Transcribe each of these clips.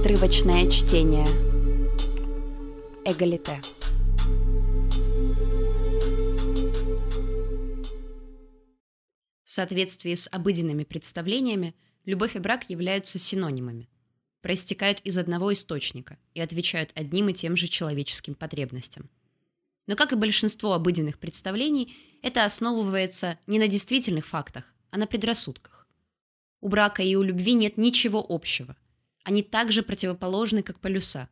Отрывочное чтение. Эгалите. В соответствии с обыденными представлениями, любовь и брак являются синонимами, проистекают из одного источника и отвечают одним и тем же человеческим потребностям. Но, как и большинство обыденных представлений, это основывается не на действительных фактах, а на предрассудках. У брака и у любви нет ничего общего. Они так же противоположны, как полюса.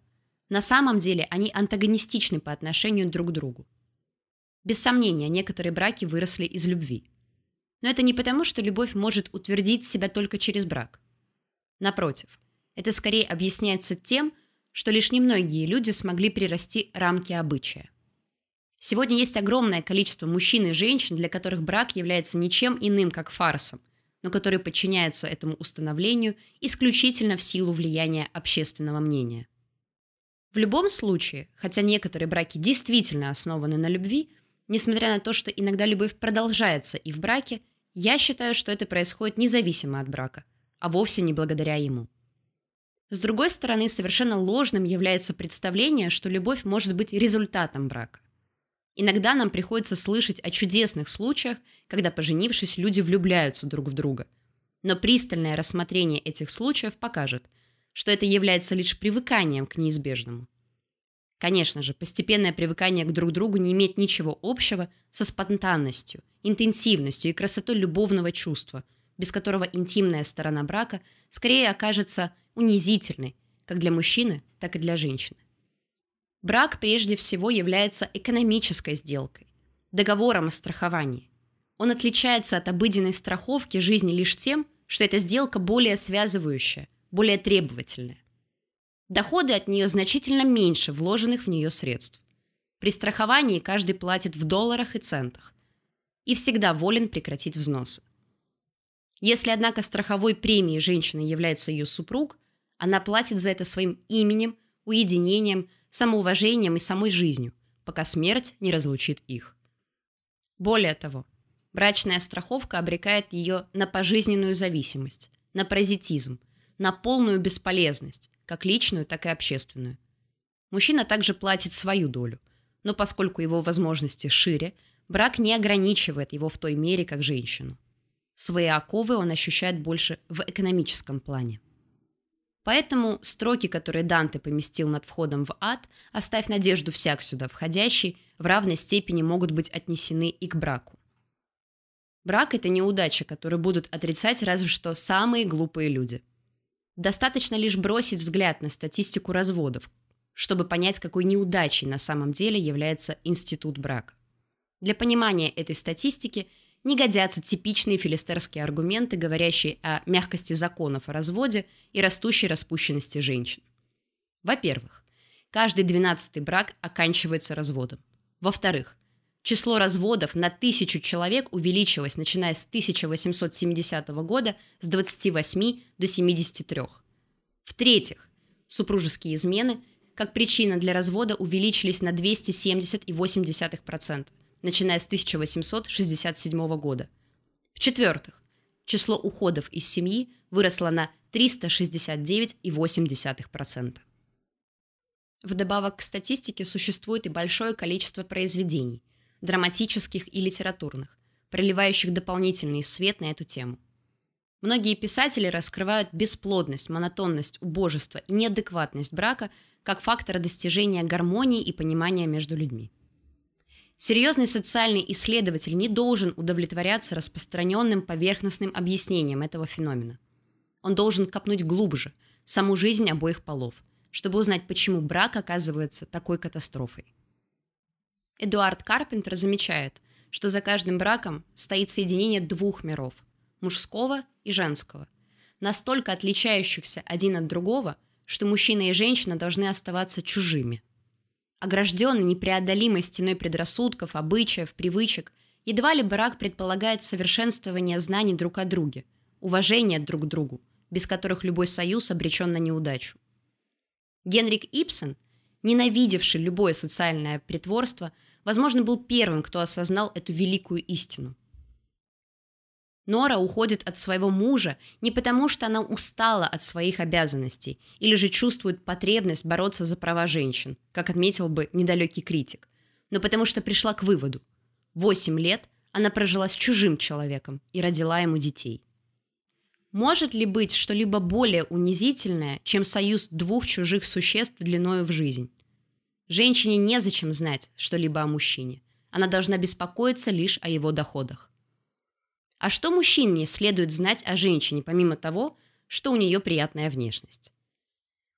На самом деле они антагонистичны по отношению друг к другу. Без сомнения, некоторые браки выросли из любви. Но это не потому, что любовь может утвердить себя только через брак. Напротив, это скорее объясняется тем, что лишь немногие люди смогли перерасти рамки обычая. Сегодня есть огромное количество мужчин и женщин, для которых брак является ничем иным, как фарсом, но которые подчиняются этому установлению исключительно в силу влияния общественного мнения. В любом случае, хотя некоторые браки действительно основаны на любви, несмотря на то, что иногда любовь продолжается и в браке, я считаю, что это происходит независимо от брака, а вовсе не благодаря ему. С другой стороны, совершенно ложным является представление, что любовь может быть результатом брака. Иногда нам приходится слышать о чудесных случаях, когда, поженившись, люди влюбляются друг в друга. Но пристальное рассмотрение этих случаев покажет, что это является лишь привыканием к неизбежному. Конечно же, постепенное привыкание к друг другу не имеет ничего общего со спонтанностью, интенсивностью и красотой любовного чувства, без которого интимная сторона брака скорее окажется унизительной как для мужчины, так и для женщины. Брак прежде всего является экономической сделкой, договором о страховании. Он отличается от обыденной страховки жизни лишь тем, что эта сделка более связывающая, более требовательная. Доходы от нее значительно меньше вложенных в нее средств. При страховании каждый платит в долларах и центах и всегда волен прекратить взносы. Если, однако, страховой премией женщины является ее супруг, она платит за это своим именем, уединением, самоуважением и самой жизнью, пока смерть не разлучит их. Более того, брачная страховка обрекает ее на пожизненную зависимость, на паразитизм, на полную бесполезность, как личную, так и общественную. Мужчина также платит свою долю, но поскольку его возможности шире, брак не ограничивает его в той мере, как женщину. Свои оковы он ощущает больше в экономическом плане. Поэтому строки, которые Данте поместил над входом в ад, оставь надежду всяк сюда входящий, в равной степени могут быть отнесены и к браку. Брак – это неудача, которую будут отрицать разве что самые глупые люди. Достаточно лишь бросить взгляд на статистику разводов, чтобы понять, какой неудачей на самом деле является институт брака. Для понимания этой статистики – не годятся типичные филистерские аргументы, говорящие о мягкости законов о разводе и растущей распущенности женщин. Во-первых, каждый двенадцатый брак оканчивается разводом. Во-вторых, число разводов на тысячу человек увеличилось, начиная с 1870 года с 28 до 73. В-третьих, супружеские измены как причина для развода увеличились на 270,8% начиная с 1867 года. В-четвертых, число уходов из семьи выросло на 369,8%. Вдобавок к статистике существует и большое количество произведений, драматических и литературных, проливающих дополнительный свет на эту тему. Многие писатели раскрывают бесплодность, монотонность, убожество и неадекватность брака как фактора достижения гармонии и понимания между людьми. Серьезный социальный исследователь не должен удовлетворяться распространенным поверхностным объяснением этого феномена. Он должен копнуть глубже, саму жизнь обоих полов, чтобы узнать, почему брак оказывается такой катастрофой. Эдуард Карпентер замечает, что за каждым браком стоит соединение двух миров – мужского и женского, настолько отличающихся один от другого, что мужчина и женщина должны оставаться чужими – Огражденный непреодолимой стеной предрассудков, обычаев, привычек, едва ли брак предполагает совершенствование знаний друг о друге, уважение друг к другу, без которых любой союз обречен на неудачу. Генрик Ипсон, ненавидевший любое социальное притворство, возможно, был первым, кто осознал эту великую истину. Нора уходит от своего мужа не потому, что она устала от своих обязанностей или же чувствует потребность бороться за права женщин, как отметил бы недалекий критик, но потому что пришла к выводу. Восемь лет она прожила с чужим человеком и родила ему детей. Может ли быть что-либо более унизительное, чем союз двух чужих существ длиною в жизнь? Женщине незачем знать что-либо о мужчине. Она должна беспокоиться лишь о его доходах. А что мужчине следует знать о женщине, помимо того, что у нее приятная внешность?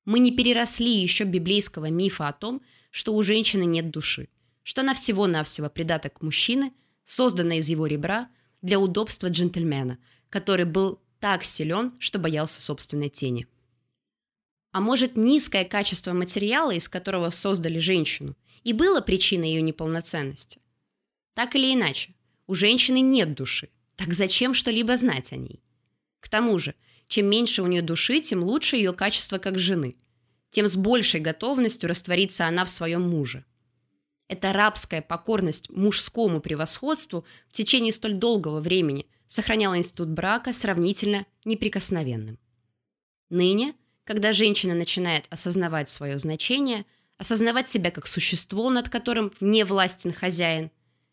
Мы не переросли еще библейского мифа о том, что у женщины нет души, что она всего-навсего придаток мужчины, созданная из его ребра для удобства джентльмена, который был так силен, что боялся собственной тени. А может, низкое качество материала, из которого создали женщину, и было причиной ее неполноценности? Так или иначе, у женщины нет души, так зачем что-либо знать о ней? К тому же, чем меньше у нее души, тем лучше ее качество как жены, тем с большей готовностью растворится она в своем муже. Эта рабская покорность мужскому превосходству в течение столь долгого времени сохраняла институт брака сравнительно неприкосновенным. Ныне, когда женщина начинает осознавать свое значение, осознавать себя как существо, над которым не властен хозяин,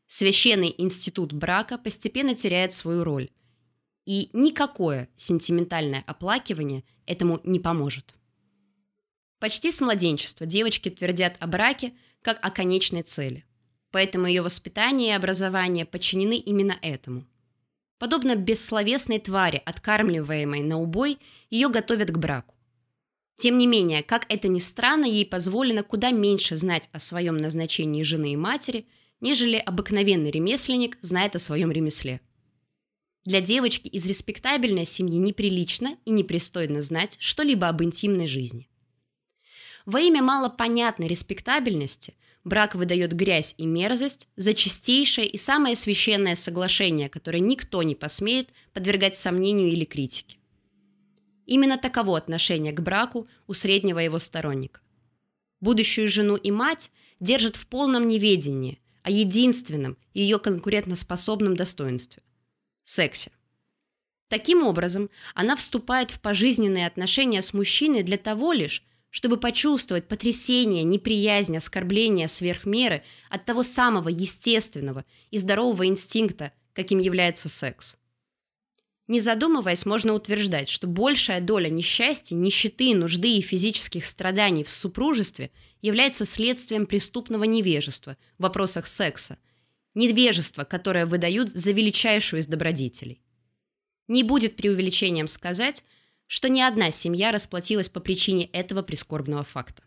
священный институт брака постепенно теряет свою роль. И никакое сентиментальное оплакивание этому не поможет. Почти с младенчества девочки твердят о браке как о конечной цели. Поэтому ее воспитание и образование подчинены именно этому. Подобно бессловесной твари, откармливаемой на убой, ее готовят к браку. Тем не менее, как это ни странно, ей позволено куда меньше знать о своем назначении жены и матери – нежели обыкновенный ремесленник знает о своем ремесле. Для девочки из респектабельной семьи неприлично и непристойно знать что-либо об интимной жизни. Во имя малопонятной респектабельности брак выдает грязь и мерзость за чистейшее и самое священное соглашение, которое никто не посмеет подвергать сомнению или критике. Именно таково отношение к браку у среднего его сторонника. Будущую жену и мать держат в полном неведении, о единственном ее конкурентоспособном достоинстве – сексе. Таким образом, она вступает в пожизненные отношения с мужчиной для того лишь, чтобы почувствовать потрясение, неприязнь, оскорбление сверх меры от того самого естественного и здорового инстинкта, каким является секс. Не задумываясь, можно утверждать, что большая доля несчастья, нищеты, нужды и физических страданий в супружестве является следствием преступного невежества в вопросах секса, невежества, которое выдают за величайшую из добродетелей. Не будет преувеличением сказать, что ни одна семья расплатилась по причине этого прискорбного факта.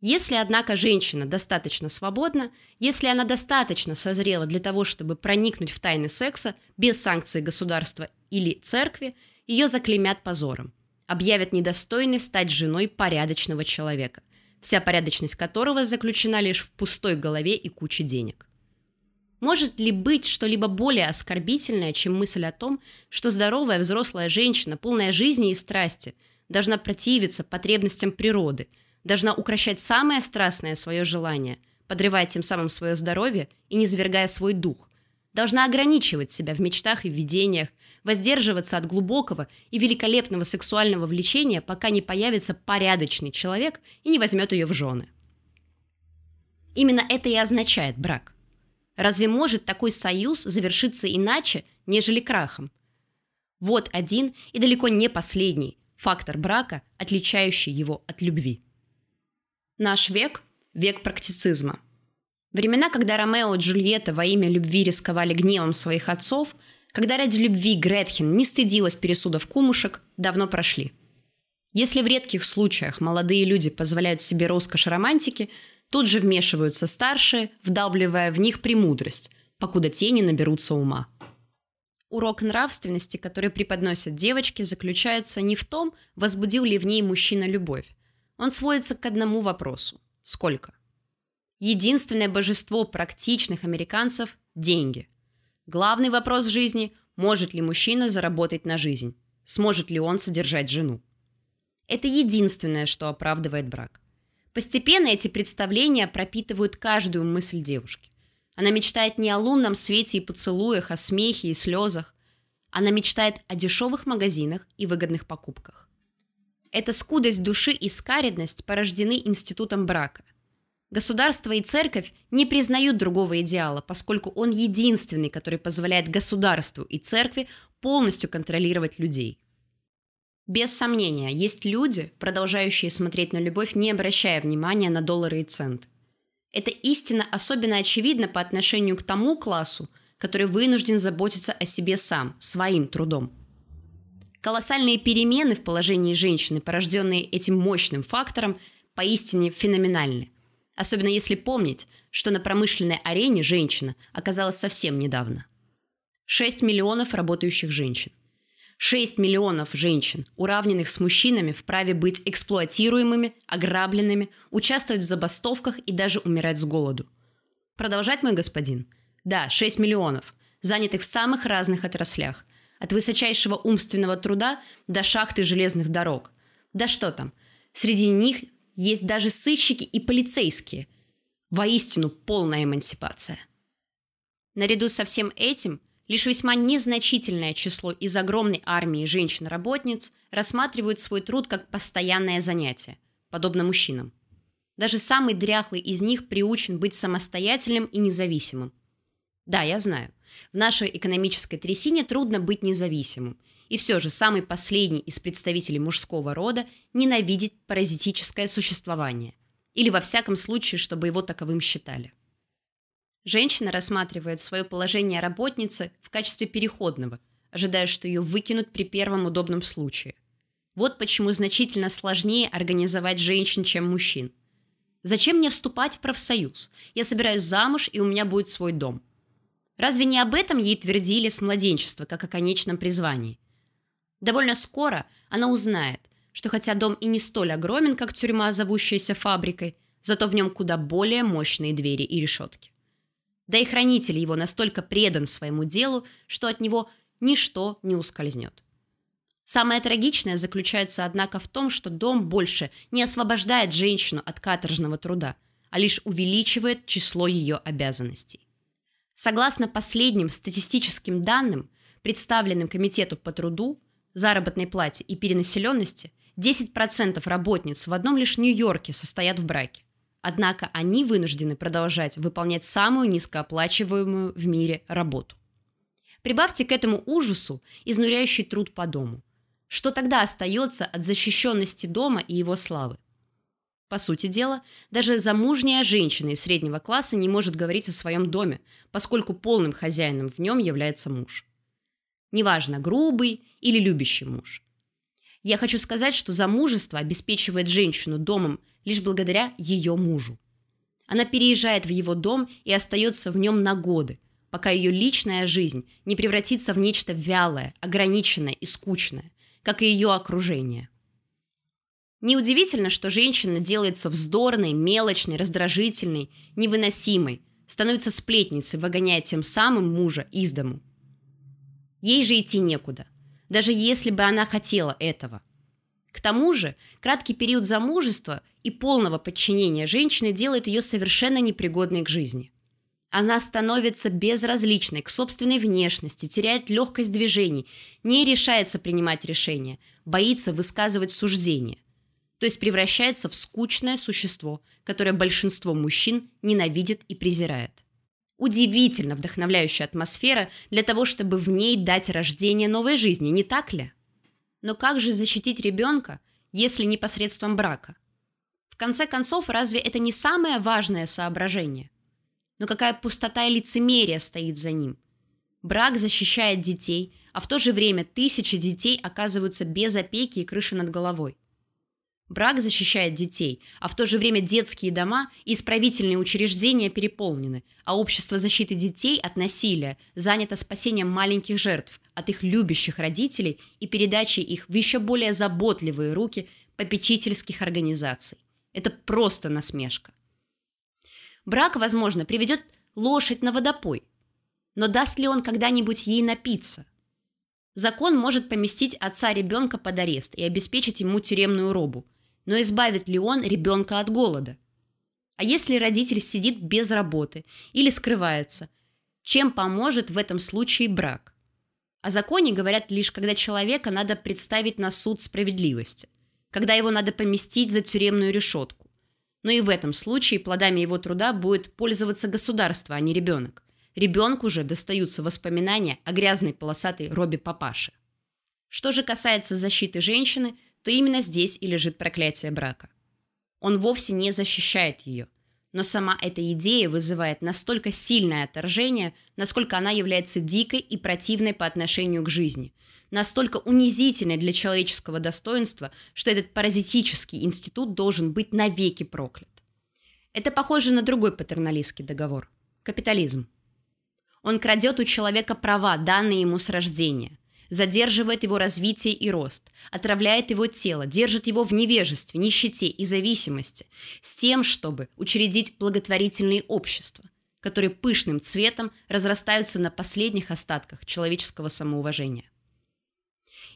Если, однако, женщина достаточно свободна, если она достаточно созрела для того, чтобы проникнуть в тайны секса без санкций государства или церкви, ее заклеймят позором, объявят недостойной стать женой порядочного человека, вся порядочность которого заключена лишь в пустой голове и куче денег. Может ли быть что-либо более оскорбительное, чем мысль о том, что здоровая взрослая женщина, полная жизни и страсти, должна противиться потребностям природы – должна укращать самое страстное свое желание, подрывая тем самым свое здоровье и низвергая свой дух. Должна ограничивать себя в мечтах и видениях, воздерживаться от глубокого и великолепного сексуального влечения, пока не появится порядочный человек и не возьмет ее в жены. Именно это и означает брак. Разве может такой союз завершиться иначе, нежели крахом? Вот один и далеко не последний фактор брака, отличающий его от любви. Наш век – век практицизма. Времена, когда Ромео и Джульетта во имя любви рисковали гневом своих отцов, когда ради любви Гретхен не стыдилась пересудов кумушек, давно прошли. Если в редких случаях молодые люди позволяют себе роскошь романтики, тут же вмешиваются старшие, вдалбливая в них премудрость, покуда тени наберутся ума. Урок нравственности, который преподносят девочки, заключается не в том, возбудил ли в ней мужчина любовь, он сводится к одному вопросу. Сколько? Единственное божество практичных американцев – деньги. Главный вопрос жизни – может ли мужчина заработать на жизнь? Сможет ли он содержать жену? Это единственное, что оправдывает брак. Постепенно эти представления пропитывают каждую мысль девушки. Она мечтает не о лунном свете и поцелуях, о смехе и слезах. Она мечтает о дешевых магазинах и выгодных покупках. Эта скудость души и скаредность порождены институтом брака. Государство и церковь не признают другого идеала, поскольку он единственный, который позволяет государству и церкви полностью контролировать людей. Без сомнения, есть люди, продолжающие смотреть на любовь, не обращая внимания на доллары и центы. Это истина особенно очевидна по отношению к тому классу, который вынужден заботиться о себе сам, своим трудом. Колоссальные перемены в положении женщины, порожденные этим мощным фактором, поистине феноменальны. Особенно если помнить, что на промышленной арене женщина оказалась совсем недавно. 6 миллионов работающих женщин. 6 миллионов женщин, уравненных с мужчинами, вправе быть эксплуатируемыми, ограбленными, участвовать в забастовках и даже умирать с голоду. Продолжать, мой господин? Да, 6 миллионов, занятых в самых разных отраслях. От высочайшего умственного труда до шахты железных дорог. Да что там, среди них есть даже сыщики и полицейские. Воистину полная эмансипация. Наряду со всем этим – Лишь весьма незначительное число из огромной армии женщин-работниц рассматривают свой труд как постоянное занятие, подобно мужчинам. Даже самый дряхлый из них приучен быть самостоятельным и независимым. Да, я знаю, в нашей экономической трясине трудно быть независимым, и все же самый последний из представителей мужского рода ненавидит паразитическое существование, или во всяком случае, чтобы его таковым считали. Женщина рассматривает свое положение работницы в качестве переходного, ожидая, что ее выкинут при первом удобном случае. Вот почему значительно сложнее организовать женщин, чем мужчин. Зачем мне вступать в профсоюз? Я собираюсь замуж, и у меня будет свой дом. Разве не об этом ей твердили с младенчества, как о конечном призвании? Довольно скоро она узнает, что хотя дом и не столь огромен, как тюрьма, зовущаяся фабрикой, зато в нем куда более мощные двери и решетки. Да и хранитель его настолько предан своему делу, что от него ничто не ускользнет. Самое трагичное заключается, однако, в том, что дом больше не освобождает женщину от каторжного труда, а лишь увеличивает число ее обязанностей. Согласно последним статистическим данным, представленным Комитету по труду, заработной плате и перенаселенности, 10% работниц в одном лишь Нью-Йорке состоят в браке. Однако они вынуждены продолжать выполнять самую низкооплачиваемую в мире работу. Прибавьте к этому ужасу изнуряющий труд по дому. Что тогда остается от защищенности дома и его славы? По сути дела, даже замужняя женщина из среднего класса не может говорить о своем доме, поскольку полным хозяином в нем является муж. Неважно, грубый или любящий муж. Я хочу сказать, что замужество обеспечивает женщину домом лишь благодаря ее мужу. Она переезжает в его дом и остается в нем на годы, пока ее личная жизнь не превратится в нечто вялое, ограниченное и скучное, как и ее окружение. Неудивительно, что женщина делается вздорной, мелочной, раздражительной, невыносимой, становится сплетницей, выгоняя тем самым мужа из дому. Ей же идти некуда, даже если бы она хотела этого – к тому же, краткий период замужества и полного подчинения женщины делает ее совершенно непригодной к жизни. Она становится безразличной к собственной внешности, теряет легкость движений, не решается принимать решения, боится высказывать суждения. То есть превращается в скучное существо, которое большинство мужчин ненавидит и презирает. Удивительно вдохновляющая атмосфера для того, чтобы в ней дать рождение новой жизни, не так ли? Но как же защитить ребенка, если не посредством брака? В конце концов, разве это не самое важное соображение? Но какая пустота и лицемерие стоит за ним? Брак защищает детей, а в то же время тысячи детей оказываются без опеки и крыши над головой. Брак защищает детей, а в то же время детские дома и исправительные учреждения переполнены, а общество защиты детей от насилия занято спасением маленьких жертв от их любящих родителей и передачей их в еще более заботливые руки попечительских организаций. Это просто насмешка. Брак, возможно, приведет лошадь на водопой, но даст ли он когда-нибудь ей напиться? Закон может поместить отца ребенка под арест и обеспечить ему тюремную робу – но избавит ли он ребенка от голода? А если родитель сидит без работы или скрывается, чем поможет в этом случае брак? О законе говорят лишь, когда человека надо представить на суд справедливости, когда его надо поместить за тюремную решетку. Но и в этом случае плодами его труда будет пользоваться государство, а не ребенок. Ребенку же достаются воспоминания о грязной полосатой робе папаши. Что же касается защиты женщины, то именно здесь и лежит проклятие брака. Он вовсе не защищает ее – но сама эта идея вызывает настолько сильное отторжение, насколько она является дикой и противной по отношению к жизни, настолько унизительной для человеческого достоинства, что этот паразитический институт должен быть навеки проклят. Это похоже на другой патерналистский договор – капитализм. Он крадет у человека права, данные ему с рождения, задерживает его развитие и рост, отравляет его тело, держит его в невежестве, нищете и зависимости, с тем, чтобы учредить благотворительные общества, которые пышным цветом разрастаются на последних остатках человеческого самоуважения.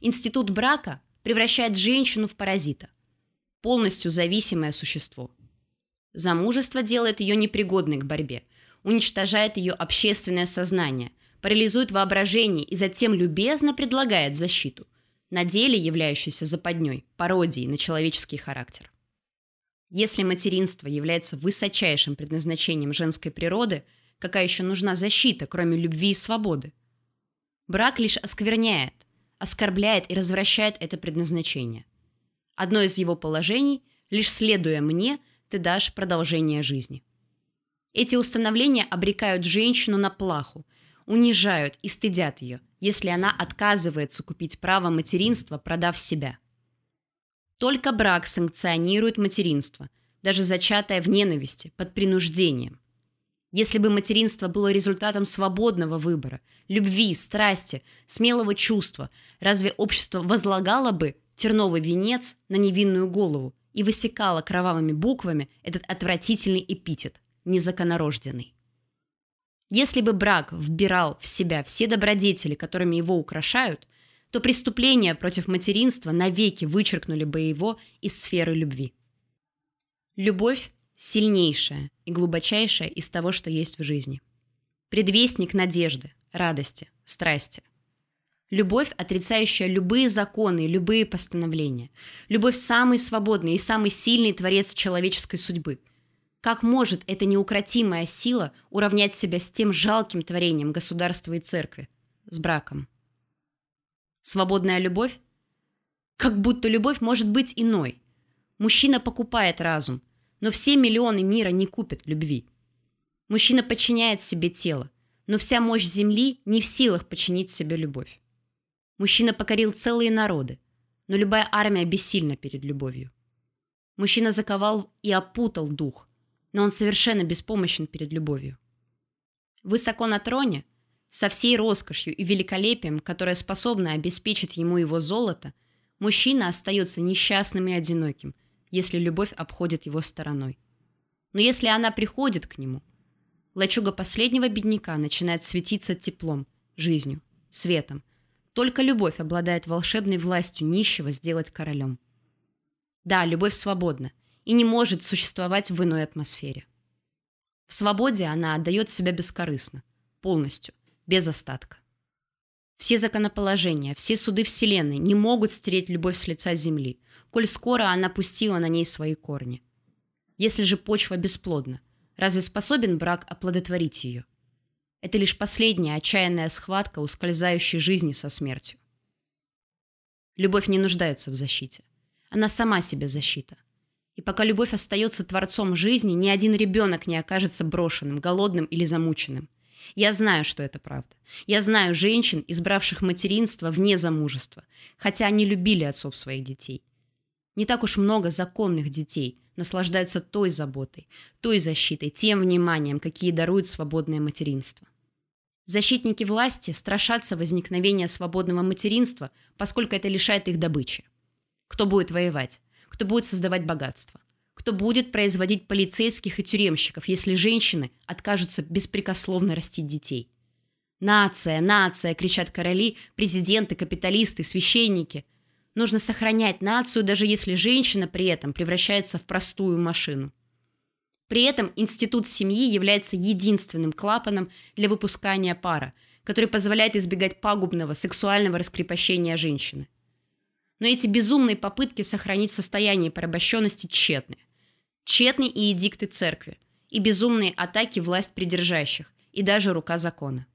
Институт брака превращает женщину в паразита, полностью зависимое существо. Замужество делает ее непригодной к борьбе, уничтожает ее общественное сознание – парализует воображение и затем любезно предлагает защиту, на деле являющуюся западней, пародией на человеческий характер. Если материнство является высочайшим предназначением женской природы, какая еще нужна защита, кроме любви и свободы? Брак лишь оскверняет, оскорбляет и развращает это предназначение. Одно из его положений – лишь следуя мне, ты дашь продолжение жизни. Эти установления обрекают женщину на плаху, унижают и стыдят ее, если она отказывается купить право материнства, продав себя. Только брак санкционирует материнство, даже зачатое в ненависти, под принуждением. Если бы материнство было результатом свободного выбора, любви, страсти, смелого чувства, разве общество возлагало бы терновый венец на невинную голову и высекало кровавыми буквами этот отвратительный эпитет – незаконорожденный? Если бы брак вбирал в себя все добродетели, которыми его украшают, то преступления против материнства навеки вычеркнули бы его из сферы любви. Любовь – сильнейшая и глубочайшая из того, что есть в жизни. Предвестник надежды, радости, страсти. Любовь, отрицающая любые законы, любые постановления. Любовь – самый свободный и самый сильный творец человеческой судьбы – как может эта неукротимая сила уравнять себя с тем жалким творением государства и церкви, с браком? Свободная любовь? Как будто любовь может быть иной. Мужчина покупает разум, но все миллионы мира не купят любви. Мужчина подчиняет себе тело, но вся мощь Земли не в силах подчинить себе любовь. Мужчина покорил целые народы, но любая армия бессильна перед любовью. Мужчина заковал и опутал дух, но он совершенно беспомощен перед любовью. Высоко на троне, со всей роскошью и великолепием, которое способно обеспечить ему его золото, мужчина остается несчастным и одиноким, если любовь обходит его стороной. Но если она приходит к нему, лачуга последнего бедняка начинает светиться теплом, жизнью, светом. Только любовь обладает волшебной властью нищего сделать королем. Да, любовь свободна – и не может существовать в иной атмосфере. В свободе она отдает себя бескорыстно, полностью, без остатка. Все законоположения, все суды Вселенной не могут стереть любовь с лица земли, коль скоро она пустила на ней свои корни. Если же почва бесплодна, разве способен брак оплодотворить ее? Это лишь последняя отчаянная схватка ускользающей жизни со смертью. Любовь не нуждается в защите. Она сама себе защита. И пока любовь остается творцом жизни, ни один ребенок не окажется брошенным, голодным или замученным. Я знаю, что это правда. Я знаю женщин, избравших материнство вне замужества, хотя они любили отцов своих детей. Не так уж много законных детей наслаждаются той заботой, той защитой, тем вниманием, какие дарует свободное материнство. Защитники власти страшатся возникновения свободного материнства, поскольку это лишает их добычи. Кто будет воевать? Кто будет создавать богатство, кто будет производить полицейских и тюремщиков, если женщины откажутся беспрекословно растить детей. «Нация! Нация!» – кричат короли, президенты, капиталисты, священники. Нужно сохранять нацию, даже если женщина при этом превращается в простую машину. При этом институт семьи является единственным клапаном для выпускания пара, который позволяет избегать пагубного сексуального раскрепощения женщины. Но эти безумные попытки сохранить состояние порабощенности тщетны. Тщетны и эдикты церкви, и безумные атаки власть придержащих, и даже рука закона.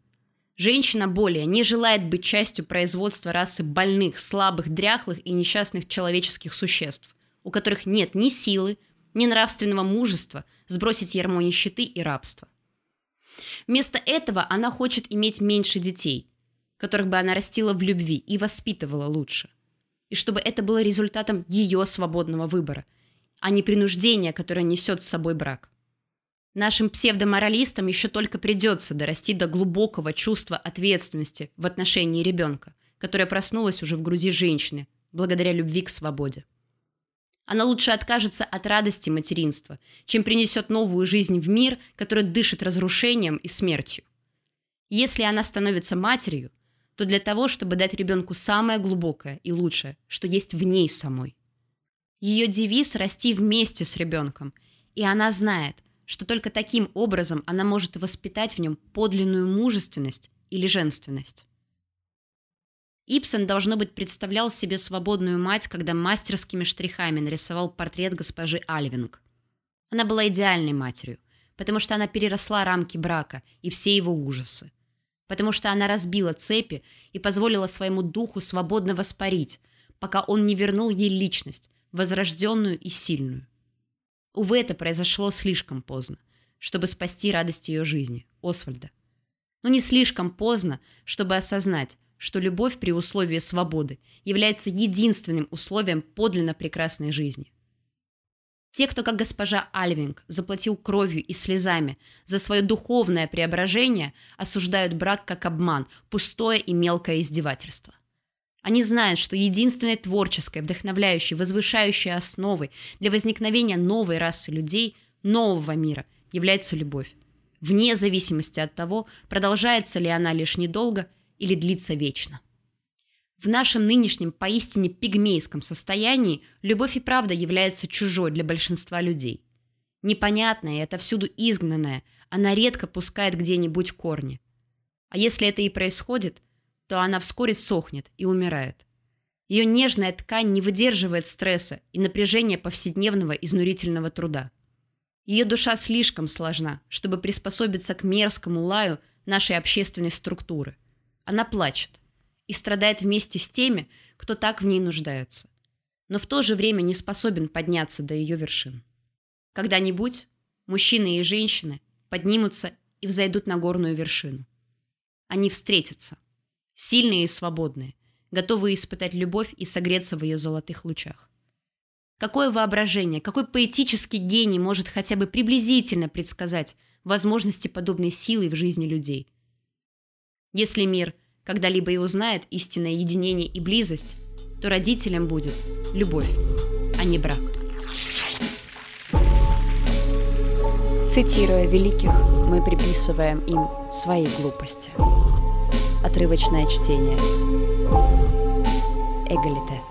Женщина более не желает быть частью производства расы больных, слабых, дряхлых и несчастных человеческих существ, у которых нет ни силы, ни нравственного мужества сбросить ярмо нищеты и рабства. Вместо этого она хочет иметь меньше детей, которых бы она растила в любви и воспитывала лучше. И чтобы это было результатом ее свободного выбора, а не принуждения, которое несет с собой брак. Нашим псевдоморалистам еще только придется дорасти до глубокого чувства ответственности в отношении ребенка, которое проснулось уже в груди женщины, благодаря любви к свободе. Она лучше откажется от радости материнства, чем принесет новую жизнь в мир, который дышит разрушением и смертью. Если она становится матерью, то для того, чтобы дать ребенку самое глубокое и лучшее, что есть в ней самой. Ее девиз – расти вместе с ребенком, и она знает, что только таким образом она может воспитать в нем подлинную мужественность или женственность. Ипсон, должно быть, представлял себе свободную мать, когда мастерскими штрихами нарисовал портрет госпожи Альвинг. Она была идеальной матерью, потому что она переросла рамки брака и все его ужасы. Потому что она разбила цепи и позволила своему духу свободно воспарить, пока он не вернул ей личность, возрожденную и сильную. Увы, это произошло слишком поздно, чтобы спасти радость ее жизни, Освальда. Но не слишком поздно, чтобы осознать, что любовь при условии свободы является единственным условием подлинно прекрасной жизни. Те, кто, как госпожа Альвинг, заплатил кровью и слезами за свое духовное преображение, осуждают брак как обман, пустое и мелкое издевательство. Они знают, что единственной творческой, вдохновляющей, возвышающей основой для возникновения новой расы людей, нового мира, является любовь. Вне зависимости от того, продолжается ли она лишь недолго – или длится вечно. В нашем нынешнем поистине пигмейском состоянии любовь и правда является чужой для большинства людей. Непонятная и отовсюду изгнанная, она редко пускает где-нибудь корни. А если это и происходит, то она вскоре сохнет и умирает. Ее нежная ткань не выдерживает стресса и напряжения повседневного изнурительного труда. Ее душа слишком сложна, чтобы приспособиться к мерзкому лаю нашей общественной структуры – она плачет и страдает вместе с теми, кто так в ней нуждается, но в то же время не способен подняться до ее вершин. Когда-нибудь мужчины и женщины поднимутся и взойдут на горную вершину. Они встретятся, сильные и свободные, готовые испытать любовь и согреться в ее золотых лучах. Какое воображение, какой поэтический гений может хотя бы приблизительно предсказать возможности подобной силы в жизни людей – если мир когда-либо и узнает истинное единение и близость, то родителям будет любовь, а не брак. Цитируя великих, мы приписываем им свои глупости. Отрывочное чтение. Эгалите.